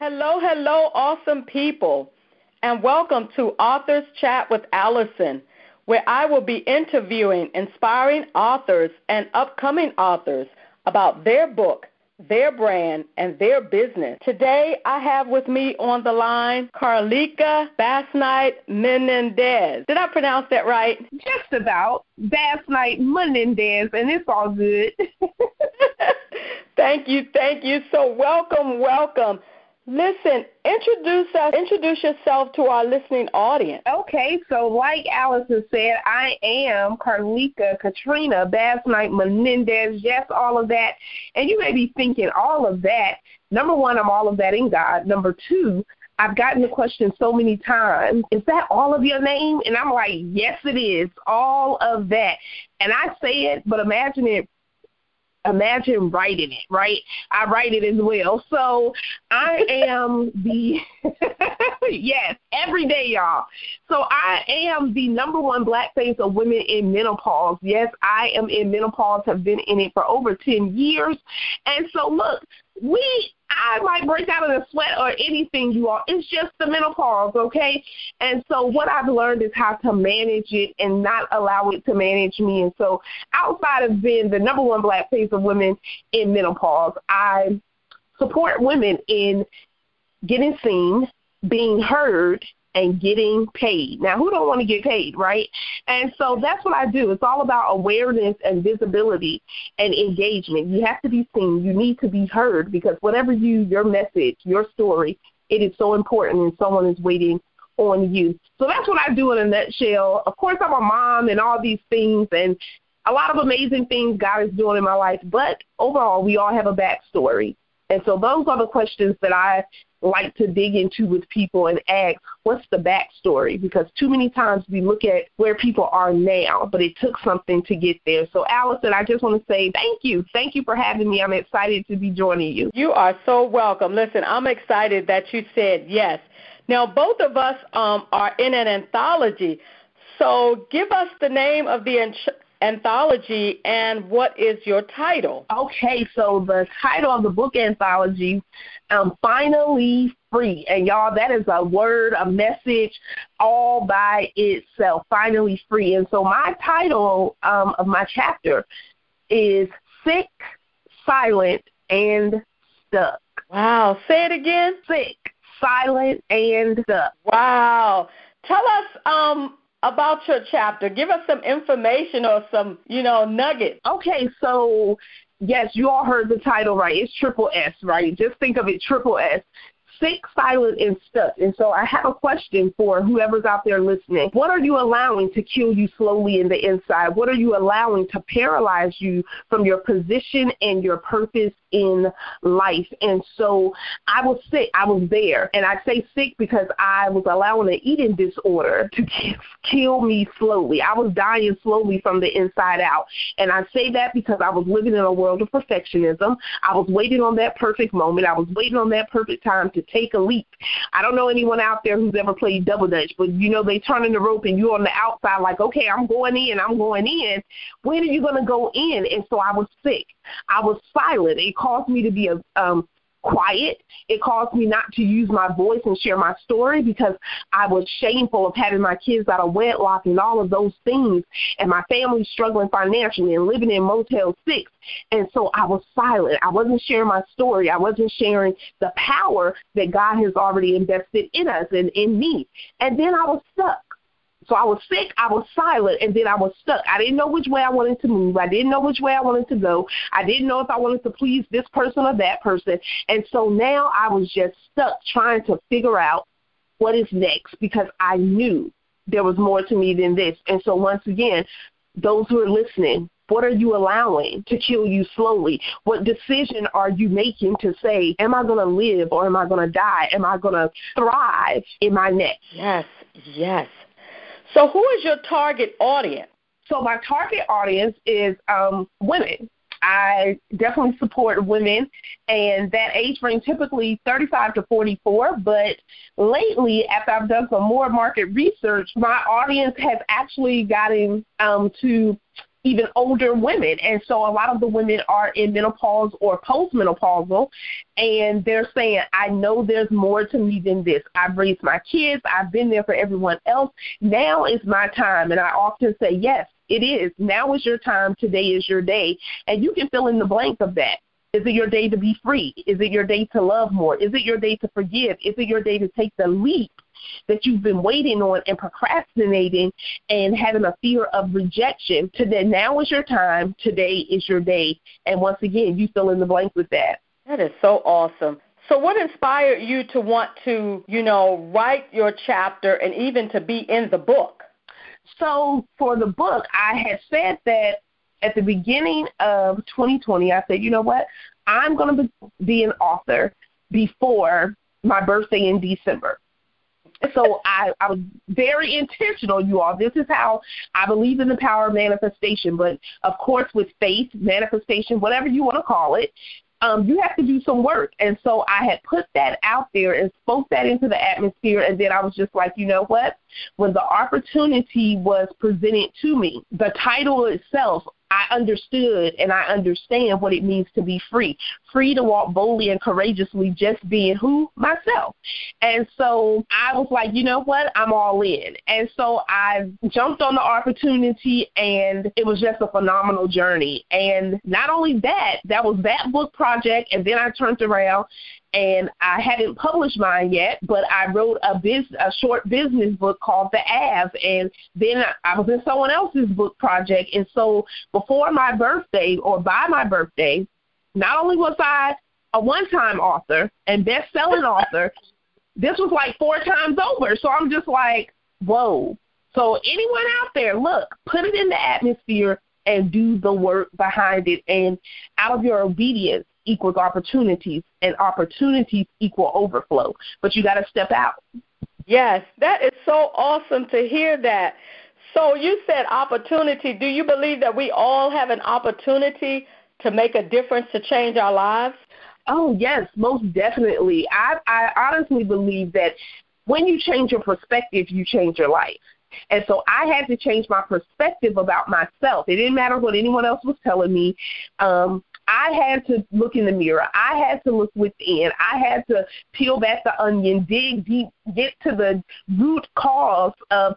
Hello, hello, awesome people, and welcome to Authors Chat with Allison, where I will be interviewing inspiring authors and upcoming authors about their book, their brand, and their business. Today, I have with me on the line Carleeka Basnight Menendez. Did I pronounce that right? Just about. Basnight Menendez, and it's all good. thank you, thank you. So, welcome, welcome. Listen, introduce us, introduce yourself to our listening audience. Okay, so like Allison said, I am Carleeka Katrina Basnight Menendez, yes, all of that. And you may be thinking all of that. Number one, I'm all of that in God. Number two, I've gotten the question so many times, is that all of your name? And I'm like, yes, it is, all of that. And I say it, but imagine it imagine writing it, right? I write it as well. So I am the yes, every day, y'all. So I am the number one black face of women in menopause. Yes, I am in menopause, have been in it for over ten years. And so look, we I might break out in a sweat or anything, you all. It's just the menopause, okay? And so what I've learned is how to manage it and not allow it to manage me. And so outside of being the number one black face of women in menopause, I support women in getting seen, being heard, and getting paid. Now, who don't want to get paid, right? And so that's what I do. It's all about awareness and visibility and engagement. You have to be seen. You need to be heard because whatever you, your message, your story, it is so important and someone is waiting on you. So that's what I do in a nutshell. Of course, I'm a mom and all these things and a lot of amazing things God is doing in my life, but overall, we all have a backstory. And so those are the questions that I like to dig into with people and ask, what's the backstory? Because too many times we look at where people are now, but it took something to get there. So, Allison, I just want to say thank you. Thank you for having me. I'm excited to be joining you. You are so welcome. Listen, I'm excited that you said yes. Now, both of us um, are in an anthology. So, give us the name of the anthology and what is your title? Okay, so the title of the book anthology, um, Finally Free. And y'all, that is a word, a message all by itself, Finally Free. And so my title um, of my chapter is Sick, Silent, and Stuck. Wow, say it again. Sick, silent, and stuck. Wow. Tell us um, about your chapter. Give us some information or some, you know, nuggets. Okay, so yes, you all heard the title right. It's triple S, right? Just think of it triple S sick, silent, and stuck. And so I have a question for whoever's out there listening. What are you allowing to kill you slowly in the inside? What are you allowing to paralyze you from your position and your purpose in life. And so I was sick. I was there. And I say sick because I was allowing an eating disorder to kill me slowly. I was dying slowly from the inside out. And I say that because I was living in a world of perfectionism. I was waiting on that perfect moment. I was waiting on that perfect time to take a leap. I don't know anyone out there who's ever played double dutch, but you know they turn in the rope and you're on the outside like, okay, I'm going in, I'm going in. When are you going to go in? And so I was sick. I was silent. It caused me to be a um, quiet. It caused me not to use my voice and share my story because I was shameful of having my kids out of wedlock and all of those things, and my family struggling financially and living in Motel 6. And so I was silent. I wasn't sharing my story. I wasn't sharing the power that God has already invested in us and in me. And then I was stuck. So I was sick, I was silent, and then I was stuck. I didn't know which way I wanted to move. I didn't know which way I wanted to go. I didn't know if I wanted to please this person or that person. And so now I was just stuck trying to figure out what is next because I knew there was more to me than this. And so once again, those who are listening, what are you allowing to kill you slowly? What decision are you making to say, am I going to live or am I going to die? Am I going to thrive in my next? Yes, yes. So, who is your target audience? So, my target audience is um, women. I definitely support women, and that age range typically 35 to 44. But lately, after I've done some more market research, my audience has actually gotten um, to even older women. And so a lot of the women are in menopause or postmenopausal, and they're saying, I know there's more to me than this. I've raised my kids, I've been there for everyone else. Now is my time. And I often say, Yes, it is. Now is your time. Today is your day. And you can fill in the blank of that. Is it your day to be free? Is it your day to love more? Is it your day to forgive? Is it your day to take the leap that you've been waiting on and procrastinating and having a fear of rejection? Today, now is your time. Today is your day. And once again, you fill in the blank with that. That is so awesome. So, what inspired you to want to, you know, write your chapter and even to be in the book? So, for the book, I had said that at the beginning of 2020, I said, you know what? I'm going to be an author before my birthday in December. So I, I was very intentional, you all. This is how I believe in the power of manifestation. But of course, with faith, manifestation, whatever you want to call it, um, you have to do some work. And so I had put that out there and spoke that into the atmosphere. And then I was just like, you know what? When the opportunity was presented to me, the title itself, I understood and I understand what it means to be free. Free to walk boldly and courageously, just being who? Myself. And so I was like, you know what? I'm all in. And so I jumped on the opportunity and it was just a phenomenal journey. And not only that, that was that book project. And then I turned around and I hadn't published mine yet, but I wrote a biz, a short business book called The Av, and then I was in someone else's book project, and so before my birthday or by my birthday, not only was I a one-time author and best-selling author, this was like four times over. So I'm just like, whoa. So anyone out there, look, put it in the atmosphere and do the work behind it, and out of your obedience equals opportunities, and opportunities equal overflow. But you got to step out. Yes, that is so awesome to hear that. So you said opportunity. Do you believe that we all have an opportunity to make a difference to change our lives? Oh yes, most definitely. I I honestly believe that when you change your perspective, you change your life. And so I had to change my perspective about myself. It didn't matter what anyone else was telling me. Um, I had to look in the mirror. I had to look within. I had to peel back the onion, dig deep, get to the root cause of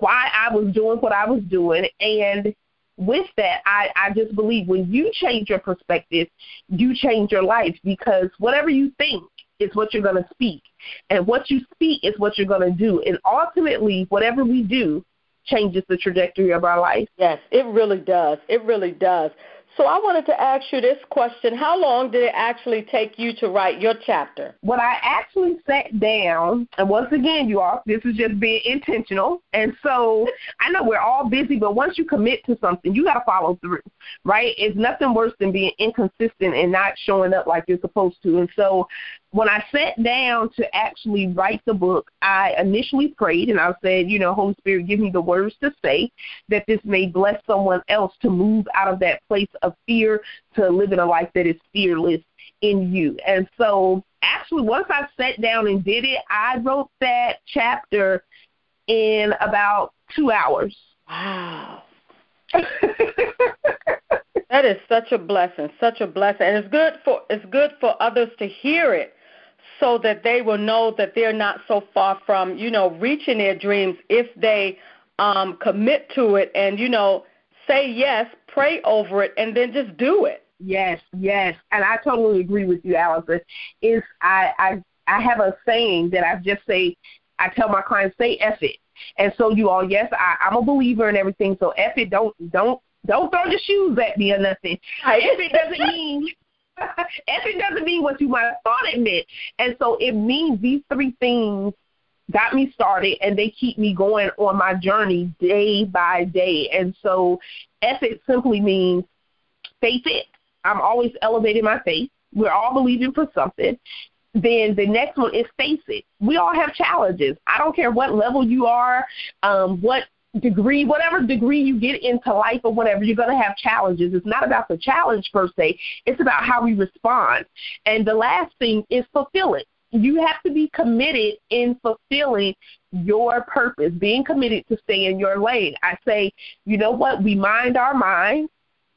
why I was doing what I was doing. And with that, I, I just believe when you change your perspective, you change your life because whatever you think is what you're going to speak. And what you speak is what you're going to do. And ultimately, whatever we do changes the trajectory of our life. Yes, it really does. It really does. So I wanted to ask you this question. How long did it actually take you to write your chapter? When I actually sat down, and once again, you all, this is just being intentional. And so I know we're all busy, but once you commit to something, you got to follow through, right? It's nothing worse than being inconsistent and not showing up like you're supposed to. And so when I sat down to actually write the book, I initially prayed and I said, you know, Holy Spirit, give me the words to say that this may bless someone else to move out of that place of fear to live in a life that is fearless in you. And so, actually, once I sat down and did it, I wrote that chapter in about two hours. Wow. that is such a blessing, such a blessing, and it's good for it's good for others to hear it so that they will know that they're not so far from, you know, reaching their dreams if they um, commit to it and, you know, say yes, pray over it, and then just do it. Yes, yes. And I totally agree with you, Allison. Is I, I I have a saying that I just say I tell my clients, say F it. And so you all, yes, I, I'm a believer in everything, so F it, don't don't don't throw your shoes at me or nothing. If it doesn't mean it doesn't mean what you might have thought it meant. And so it means these three things got me started and they keep me going on my journey day by day. And so it simply means faith it. I'm always elevating my faith. We're all believing for something. Then the next one is face it. We all have challenges. I don't care what level you are, um, what degree, whatever degree you get into life or whatever, you're going to have challenges. It's not about the challenge per se, it's about how we respond. And the last thing is fulfill it. You have to be committed in fulfilling your purpose, being committed to stay in your lane. I say, you know what? We mind our mind.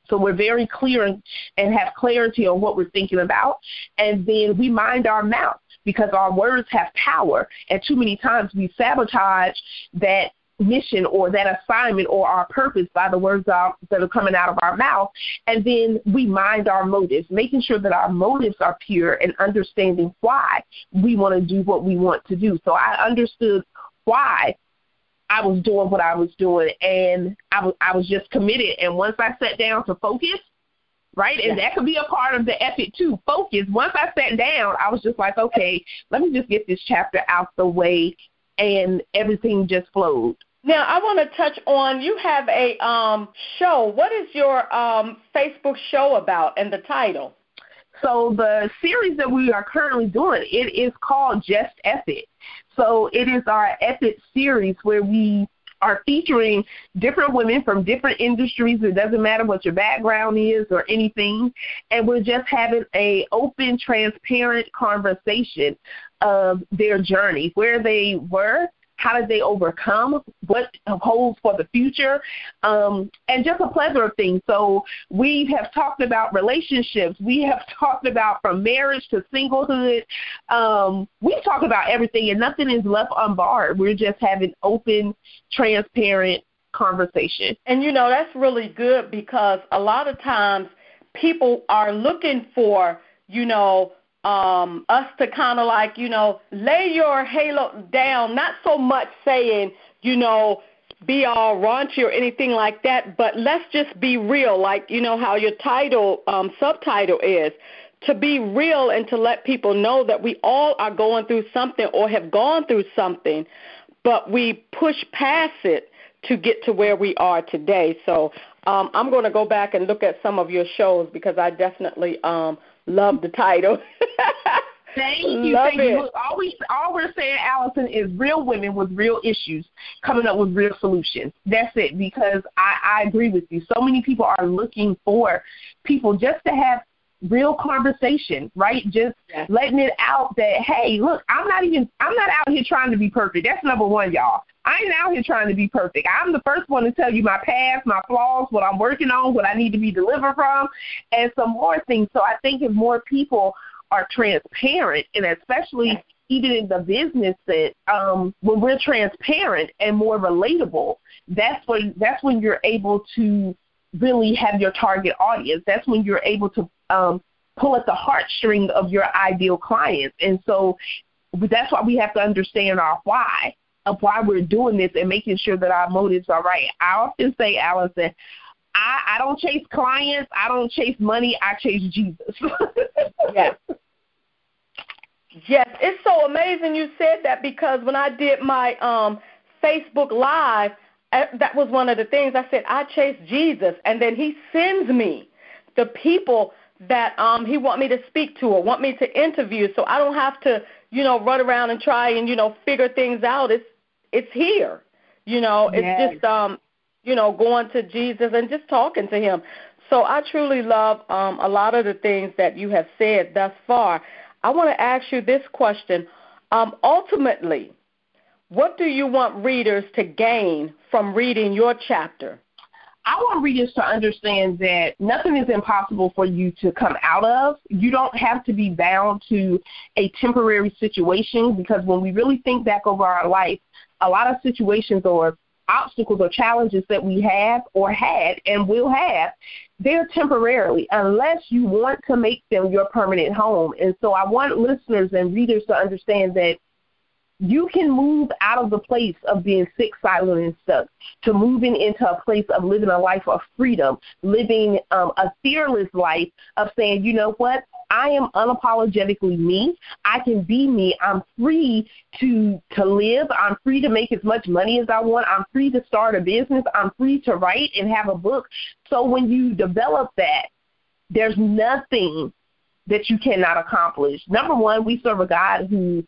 So we're very clear and, and have clarity on what we're thinking about. And then we mind our mouth because our words have power. And too many times we sabotage that mission or that assignment or our purpose by the words that are coming out of our mouth. And then we mind our motives, making sure that our motives are pure and understanding why we want to do what we want to do. So I understood why I was doing what I was doing and I was, I was just committed. And once I sat down to focus, right? And that could be a part of the effort too. Focus. Once I sat down, I was just like, okay, let me just get this chapter out the way, and everything just flowed. Now I want to touch on you have a um, show. What is your um, Facebook show about and the title? So the series that we are currently doing, it is called Just Epic. So it is our Epic series where we are featuring different women from different industries. It doesn't matter what your background is or anything. And we're just having a open, transparent conversation of their journey, where they were, how did they overcome? What holds for the future? Um, and just a plethora of things. So we have talked about relationships. We have talked about from marriage to singlehood. Um, we talk about everything, and nothing is left unbarred. We're just having open, transparent conversation. And you know that's really good because a lot of times people are looking for you know um, us to kind of like, you know, lay your halo down, not so much saying, you know, be all raunchy or anything like that, but let's just be real, like, you know, how your title, um, subtitle is. To be real and to let people know that we all are going through something or have gone through something, but we push past it to get to where we are today. So um, I'm going to go back and look at some of your shows because I definitely um, Love the title. Thank you. Love thank it. you. All, we, all we're saying, Allison, is real women with real issues coming up with real solutions. That's it. Because I, I agree with you. So many people are looking for people just to have real conversation, right? Just yes. letting it out that hey, look, I'm not even I'm not out here trying to be perfect. That's number one, y'all. I ain't out here trying to be perfect. I'm the first one to tell you my past, my flaws, what I'm working on, what I need to be delivered from, and some more things. So I think if more people are transparent, and especially even in the business that um, when we're transparent and more relatable, that's when that's when you're able to really have your target audience. That's when you're able to um, pull at the heartstring of your ideal clients. And so that's why we have to understand our why of why we're doing this and making sure that our motives are right. I often say, Allison, I, I don't chase clients, I don't chase money, I chase Jesus. yes. Yes, it's so amazing you said that because when I did my um Facebook live, uh, that was one of the things I said, I chase Jesus and then he sends me the people that um he want me to speak to or want me to interview so I don't have to, you know, run around and try and, you know, figure things out. It's it's here. You know, it's yes. just um, you know, going to Jesus and just talking to him. So I truly love um a lot of the things that you have said thus far. I want to ask you this question. Um, ultimately, what do you want readers to gain from reading your chapter? I want readers to understand that nothing is impossible for you to come out of. You don't have to be bound to a temporary situation because when we really think back over our life, a lot of situations or obstacles or challenges that we have or had and will have, they're temporarily unless you want to make them your permanent home. And so I want listeners and readers to understand that you can move out of the place of being sick, silent, and stuck to moving into a place of living a life of freedom, living um, a fearless life of saying, you know what, I am unapologetically me. I can be me. I'm free to to live. I'm free to make as much money as I want. I'm free to start a business. I'm free to write and have a book. So when you develop that, there's nothing that you cannot accomplish. Number one, we serve a God who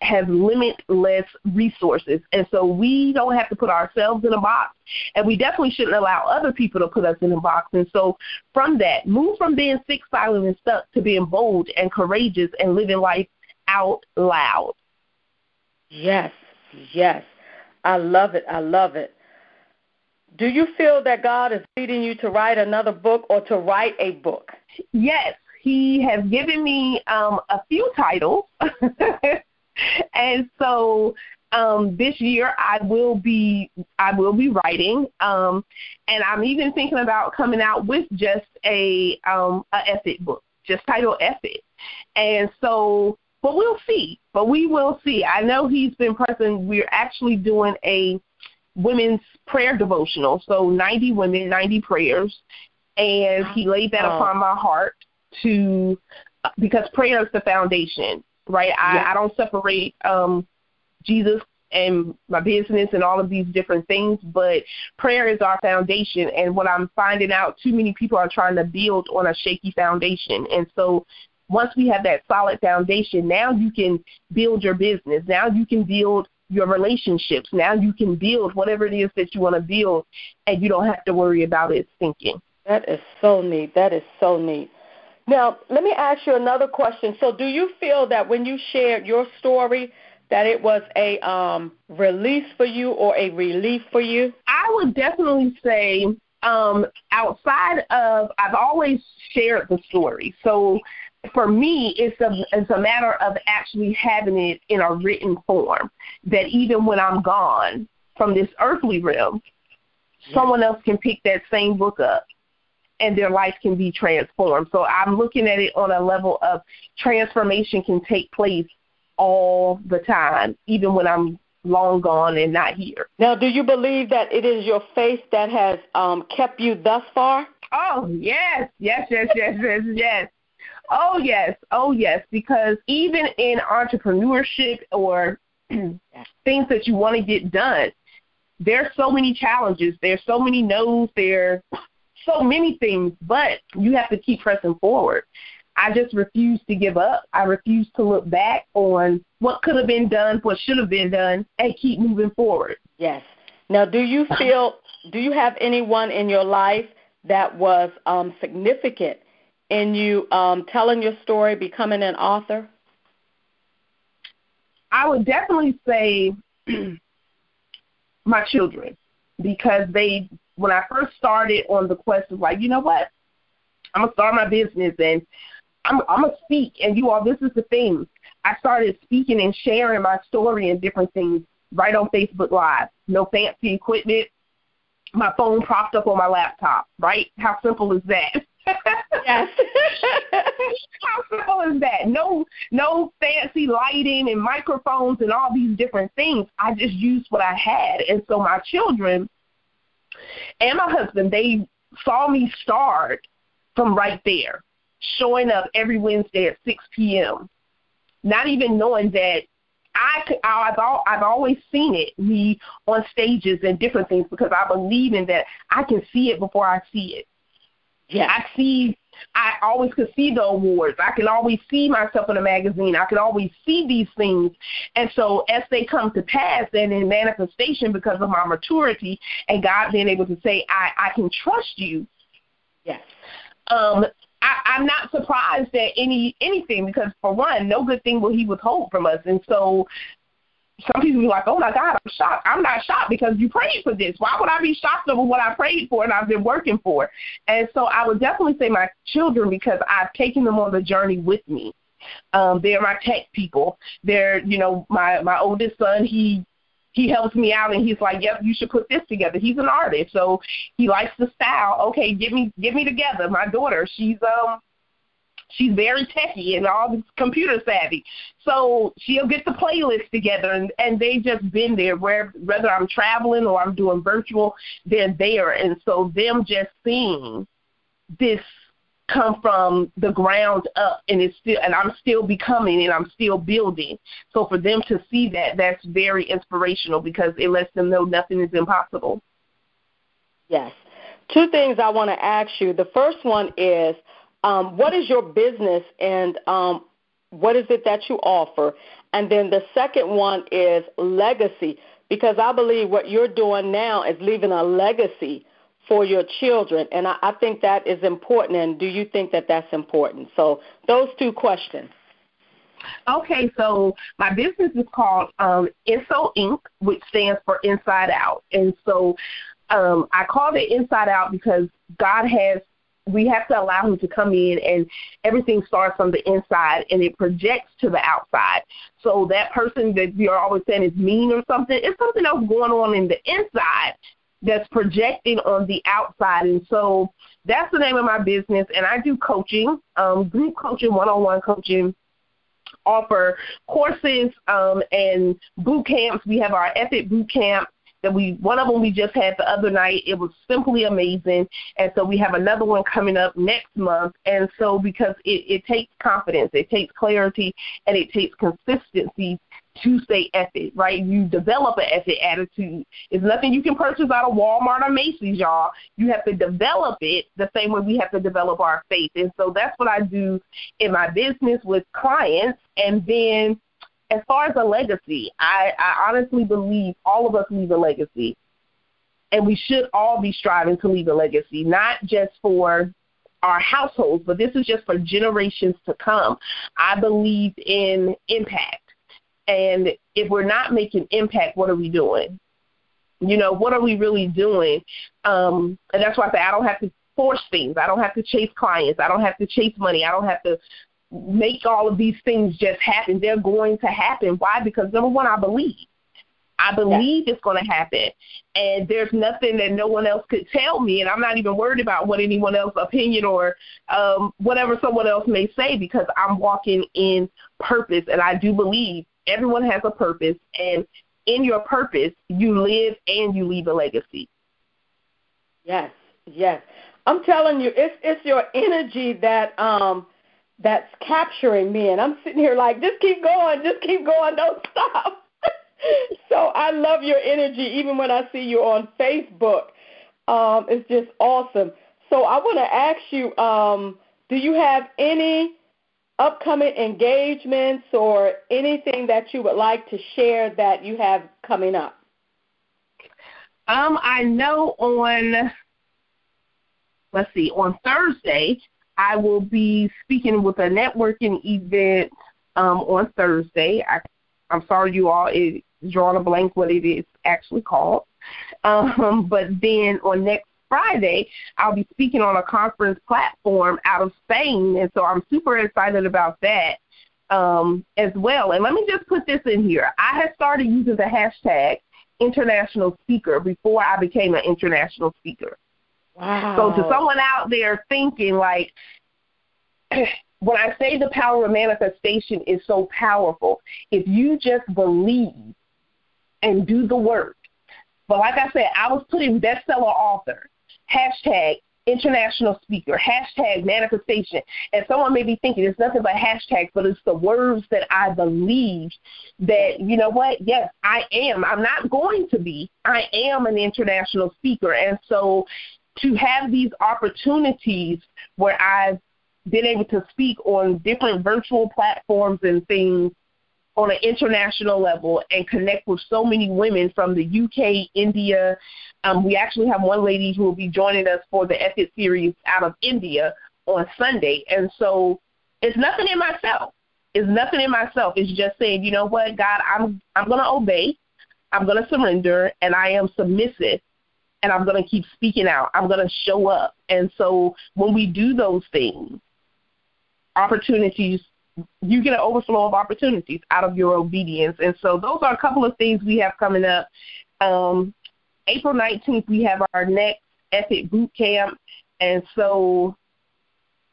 has limitless resources. And so we don't have to put ourselves in a box. And we definitely shouldn't allow other people to put us in a box. And so from that, move from being sick, silent, and stuck to being bold and courageous and living life out loud. Yes, Yes. I love it. I love it. Do you feel that God is leading you to write another book or to write a book? Yes, He has given me um, a few titles. and so um, this year I will be I will be writing, um, and I'm even thinking about coming out with just a um, a ethic book, just titled Ethic. And so, but we'll see. But we will see. I know he's been present. We're actually doing a women's prayer devotional, so 90 women, 90 prayers, and he laid that oh. upon my heart to because prayer is the foundation, right? Yeah. I, I don't separate um Jesus and my business and all of these different things, but prayer is our foundation. And what I'm finding out, too many people are trying to build on a shaky foundation. And so once we have that solid foundation, now you can build your business. Now you can build your relationships. Now you can build whatever it is that you want to build, and you don't have to worry about it sinking. That is so neat. That is so neat. Now, let me ask you another question. So, do you feel that when you shared your story, that it was a um, release for you or a relief for you? I would definitely say um, outside of I've always shared the story. So for me, it's a it's a matter of actually having it in a written form. That even when I'm gone from this earthly realm, someone else can pick that same book up and their life can be transformed. So I'm looking at it on a level of transformation can take place all the time, even when I'm long gone and not here. Now, do you believe that it is your faith that has um, kept you thus far? Oh, yes, yes, yes, yes, yes, yes. Oh, yes, oh, yes, because even in entrepreneurship or things that you want to get done, there's so many challenges. There's so many no's. There's so many things, but you have to keep pressing forward. I just refuse to give up. I refuse to look back on what could have been done, what should have been done, and keep moving forward. Yes. Now, do you feel, do you have anyone in your life that was um, significant in you um, telling your story, becoming an author? I would definitely say my children because they, when I first started on the quest of like, you know what, I'm gonna start my business and I'm I'm gonna speak, and you all, this is the thing. I started speaking and sharing my story and different things right on Facebook Live. No fancy equipment. My phone propped up on my laptop. Right? How simple is that? yes. How simple is that? No, no fancy lighting and microphones and all these different things. I just used what I had, and so my children and my husband they saw me start from right there showing up every Wednesday at 6 p.m., not even knowing that I could, I've, all, I've always seen it, me on stages and different things, because I believe in that I can see it before I see it. Yeah. I see, I always could see the awards. I can always see myself in a magazine. I can always see these things. And so as they come to pass and in manifestation because of my maturity and God being able to say, I, I can trust you. Yes. Um, I, I'm not surprised at any anything because for one, no good thing will he withhold from us. And so some people be like, Oh my God, I'm shocked. I'm not shocked because you prayed for this. Why would I be shocked over what I prayed for and I've been working for? And so I would definitely say my children because I've taken them on the journey with me. Um, they're my tech people. They're, you know, my my oldest son, he he helps me out and he's like, Yep, you should put this together. He's an artist, so he likes the style. Okay, get me get me together. My daughter, she's um she's very techy and all computer savvy. So she'll get the playlist together and, and they just been there where whether I'm traveling or I'm doing virtual, they're there. And so them just seeing this come from the ground up and it's still and I'm still becoming and I'm still building. So for them to see that that's very inspirational because it lets them know nothing is impossible. Yes. Two things I want to ask you. The first one is um, what is your business and um, what is it that you offer? And then the second one is legacy because I believe what you're doing now is leaving a legacy for your children. And I, I think that is important. And do you think that that's important? So, those two questions. Okay, so my business is called um, Inso Inc., which stands for Inside Out. And so um, I called it Inside Out because God has, we have to allow Him to come in and everything starts from the inside and it projects to the outside. So that person that you're always saying is mean or something, it's something else going on in the inside that's projecting on the outside. And so that's the name of my business. And I do coaching, um, group coaching, one on one coaching offer courses um, and boot camps. We have our Epic Boot Camp that we one of them we just had the other night. It was simply amazing, and so we have another one coming up next month. And so because it, it takes confidence, it takes clarity, and it takes consistency to stay ethic, right? You develop an ethic attitude. It's nothing you can purchase out of Walmart or Macy's, y'all. You have to develop it the same way we have to develop our faith. And so that's what I do in my business with clients. And then as far as a legacy, I, I honestly believe all of us leave a legacy. And we should all be striving to leave a legacy, not just for our households, but this is just for generations to come. I believe in impact. And if we're not making impact, what are we doing? You know, what are we really doing? Um, and that's why I say I don't have to force things. I don't have to chase clients. I don't have to chase money. I don't have to make all of these things just happen. They're going to happen. Why? Because number one, I believe. I believe yeah. it's going to happen. And there's nothing that no one else could tell me. And I'm not even worried about what anyone else's opinion or um, whatever someone else may say because I'm walking in purpose. And I do believe Everyone has a purpose, and in your purpose, you live and you leave a legacy. Yes, yes. I'm telling you, it's it's your energy that um that's capturing me, and I'm sitting here like, just keep going, just keep going, don't stop. so I love your energy, even when I see you on Facebook. Um, it's just awesome. So I want to ask you, um, do you have any upcoming engagements or anything that you would like to share that you have coming up? Um, I know on let's see, on Thursday I will be speaking with a networking event um, on Thursday. I, I'm sorry, you all, it's drawing a blank what it is actually called. Um, but then on next Friday, I'll be speaking on a conference platform out of Spain, and so I'm super excited about that um, as well. And let me just put this in here. I had started using the hashtag international speaker before I became an international speaker. Wow. So to someone out there thinking like, when I say the power of manifestation is so powerful, if you just believe and do the work. But like I said, I was putting bestseller author hashtag international speaker, hashtag manifestation. And someone may be thinking it's nothing but hashtags, but it's the words that I believe that, you know what, yes, I am. I'm not going to be. I am an international speaker. And so to have these opportunities where I've been able to speak on different virtual platforms and things on an international level and connect with so many women from the UK, India. Um, we actually have one lady who will be joining us for the Ethic series out of India on Sunday. And so it's nothing in myself. It's nothing in myself. It's just saying, you know what, God, I'm I'm gonna obey, I'm gonna surrender, and I am submissive and I'm gonna keep speaking out. I'm gonna show up. And so when we do those things, opportunities you get an overflow of opportunities out of your obedience. And so those are a couple of things we have coming up. Um, April 19th, we have our next Epic Boot Camp. And so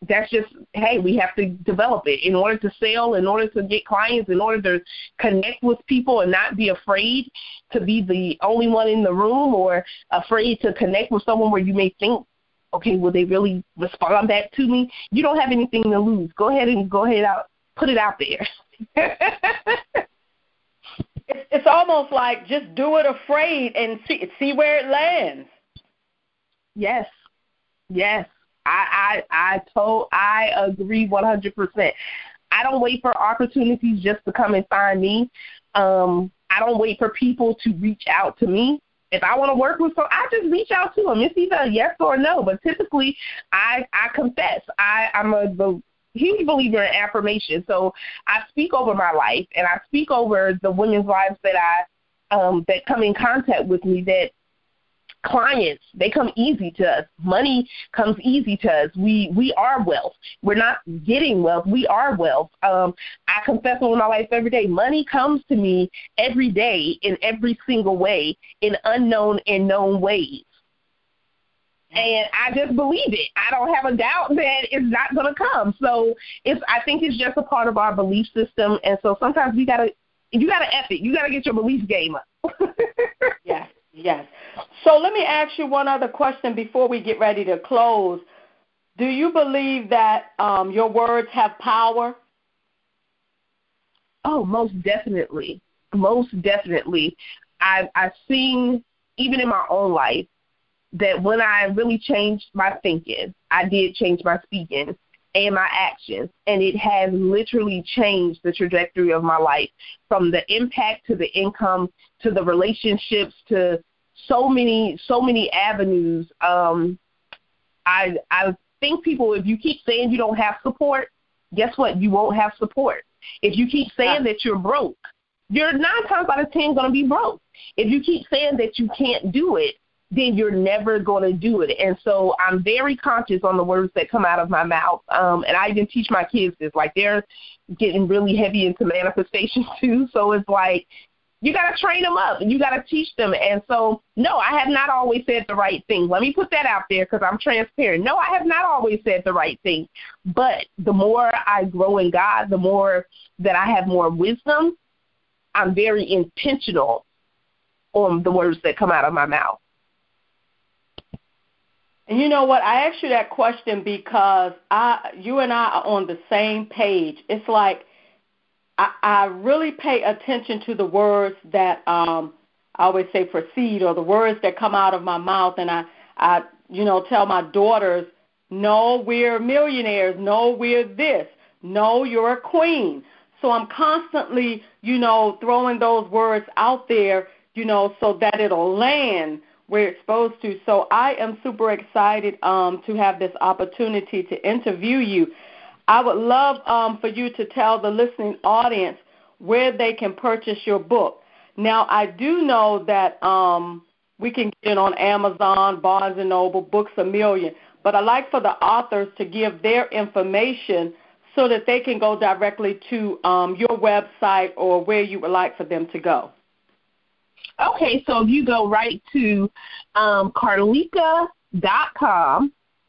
that's just, hey, we have to develop it in order to sell, in order to get clients, in order to connect with people and not be afraid to be the only one in the room or afraid to connect with someone where you may think okay, will they really respond back to me? You don't have anything to lose. Go ahead and go ahead out, put it out there. it's, it's almost like just do it afraid and see see where it lands. Yes, yes, I I I told I agree one hundred percent. I don't wait for opportunities just to come and find me. Um, I don't wait for people to reach out to me if I want to work with someone, I just reach out to them. It's either a yes or a no. But typically, I I confess. I I'm a the huge believer in affirmation. So I speak over my life and I speak over the women's lives that I um that come in contact with me that clients they come easy to us money comes easy to us we we are wealth we're not getting wealth we are wealth um i confess over my life every day money comes to me every day in every single way in unknown and known ways and I just believe it. I don't have a doubt that it's not going to come. So it's I think it's just a part of our belief system, and so sometimes we gotta you gotta F it. You gotta get your belief game up. yes, yes. So let me ask you one other question before we get ready to close. Do you believe that um, your words have power? Oh, most definitely. Most definitely. I've I've seen even in my own life that when I really changed my thinking, I did change my speaking and my actions, and it has literally changed the trajectory of my life from the impact to the income to the relationships to so many so many avenues. Um, I I think people, if you keep saying you don't have support, guess what? You won't have support. If you keep saying that you're broke, you're nine times out of ten going to be broke. If you keep saying that you can't do it, then you're never going to do it. And so I'm very conscious on the words that come out of my mouth. Um, and I even teach my kids this. Like they're getting really heavy into manifestation too. So it's like you got to train them up and you got to teach them. And so, no, I have not always said the right thing. Let me put that out there because I'm transparent. No, I have not always said the right thing. But the more I grow in God, the more that I have more wisdom, I'm very intentional on the words that come out of my mouth. And you know what? I asked you that question because I, you and I are on the same page. It's like I, really pay attention to the words that um, I always say proceed, or the words that come out of my mouth, and I, I, you know, tell my daughters, no, we're millionaires. No, we're this. No, you're a queen. So I'm constantly, you know, throwing those words out there, you know, so that it'll land where it's supposed to. So I am super excited um, to have this opportunity to interview you. I would love um, for you to tell the listening audience where they can purchase your book. Now, I do know that um, we can get it on Amazon, Barnes and Noble, Books a Million, but I like for the authors to give their information so that they can go directly to um, your website or where you would like for them to go. Okay, so if you go right to um, carleeka.com,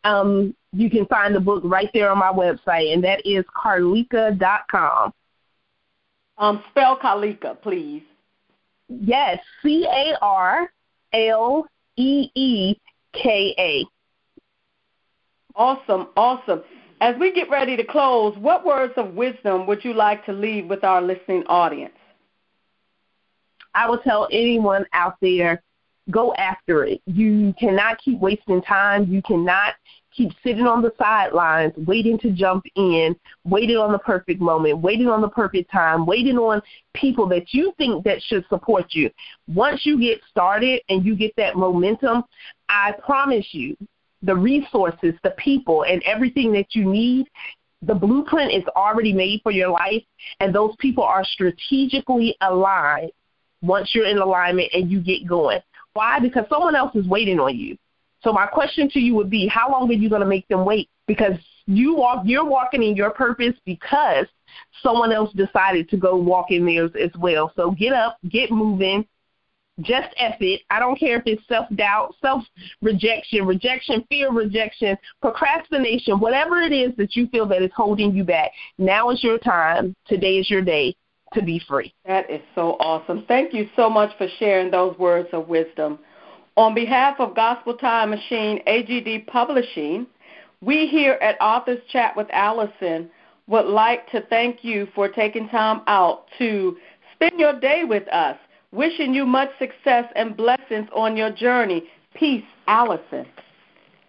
um, you can find the book right there on my website, and that is carleeka.com. Um, spell Carleeka, please. Yes, C A R L E E K A. Awesome, awesome. As we get ready to close, what words of wisdom would you like to leave with our listening audience? I will tell anyone out there go after it. You cannot keep wasting time. You cannot keep sitting on the sidelines, waiting to jump in, waiting on the perfect moment, waiting on the perfect time, waiting on people that you think that should support you. Once you get started and you get that momentum, I promise you, the resources, the people, and everything that you need the blueprint is already made for your life, and those people are strategically aligned once you're in alignment and you get going. Why? Because someone else is waiting on you. So my question to you would be, how long are you going to make them wait? Because you walk, you're walking in your purpose because someone else decided to go walk in theirs as well. So get up, get moving, just F it. I don't care if it's self doubt, self rejection, rejection, fear rejection, procrastination, whatever it is that you feel that is holding you back. Now is your time. Today is your day to be free. That is so awesome. Thank you so much for sharing those words of wisdom. On behalf of Gospel Time Machine AGD Publishing, we here at Authors Chat with Allison would like to thank you for taking time out to spend your day with us. Wishing you much success and blessings on your journey. Peace, Allison.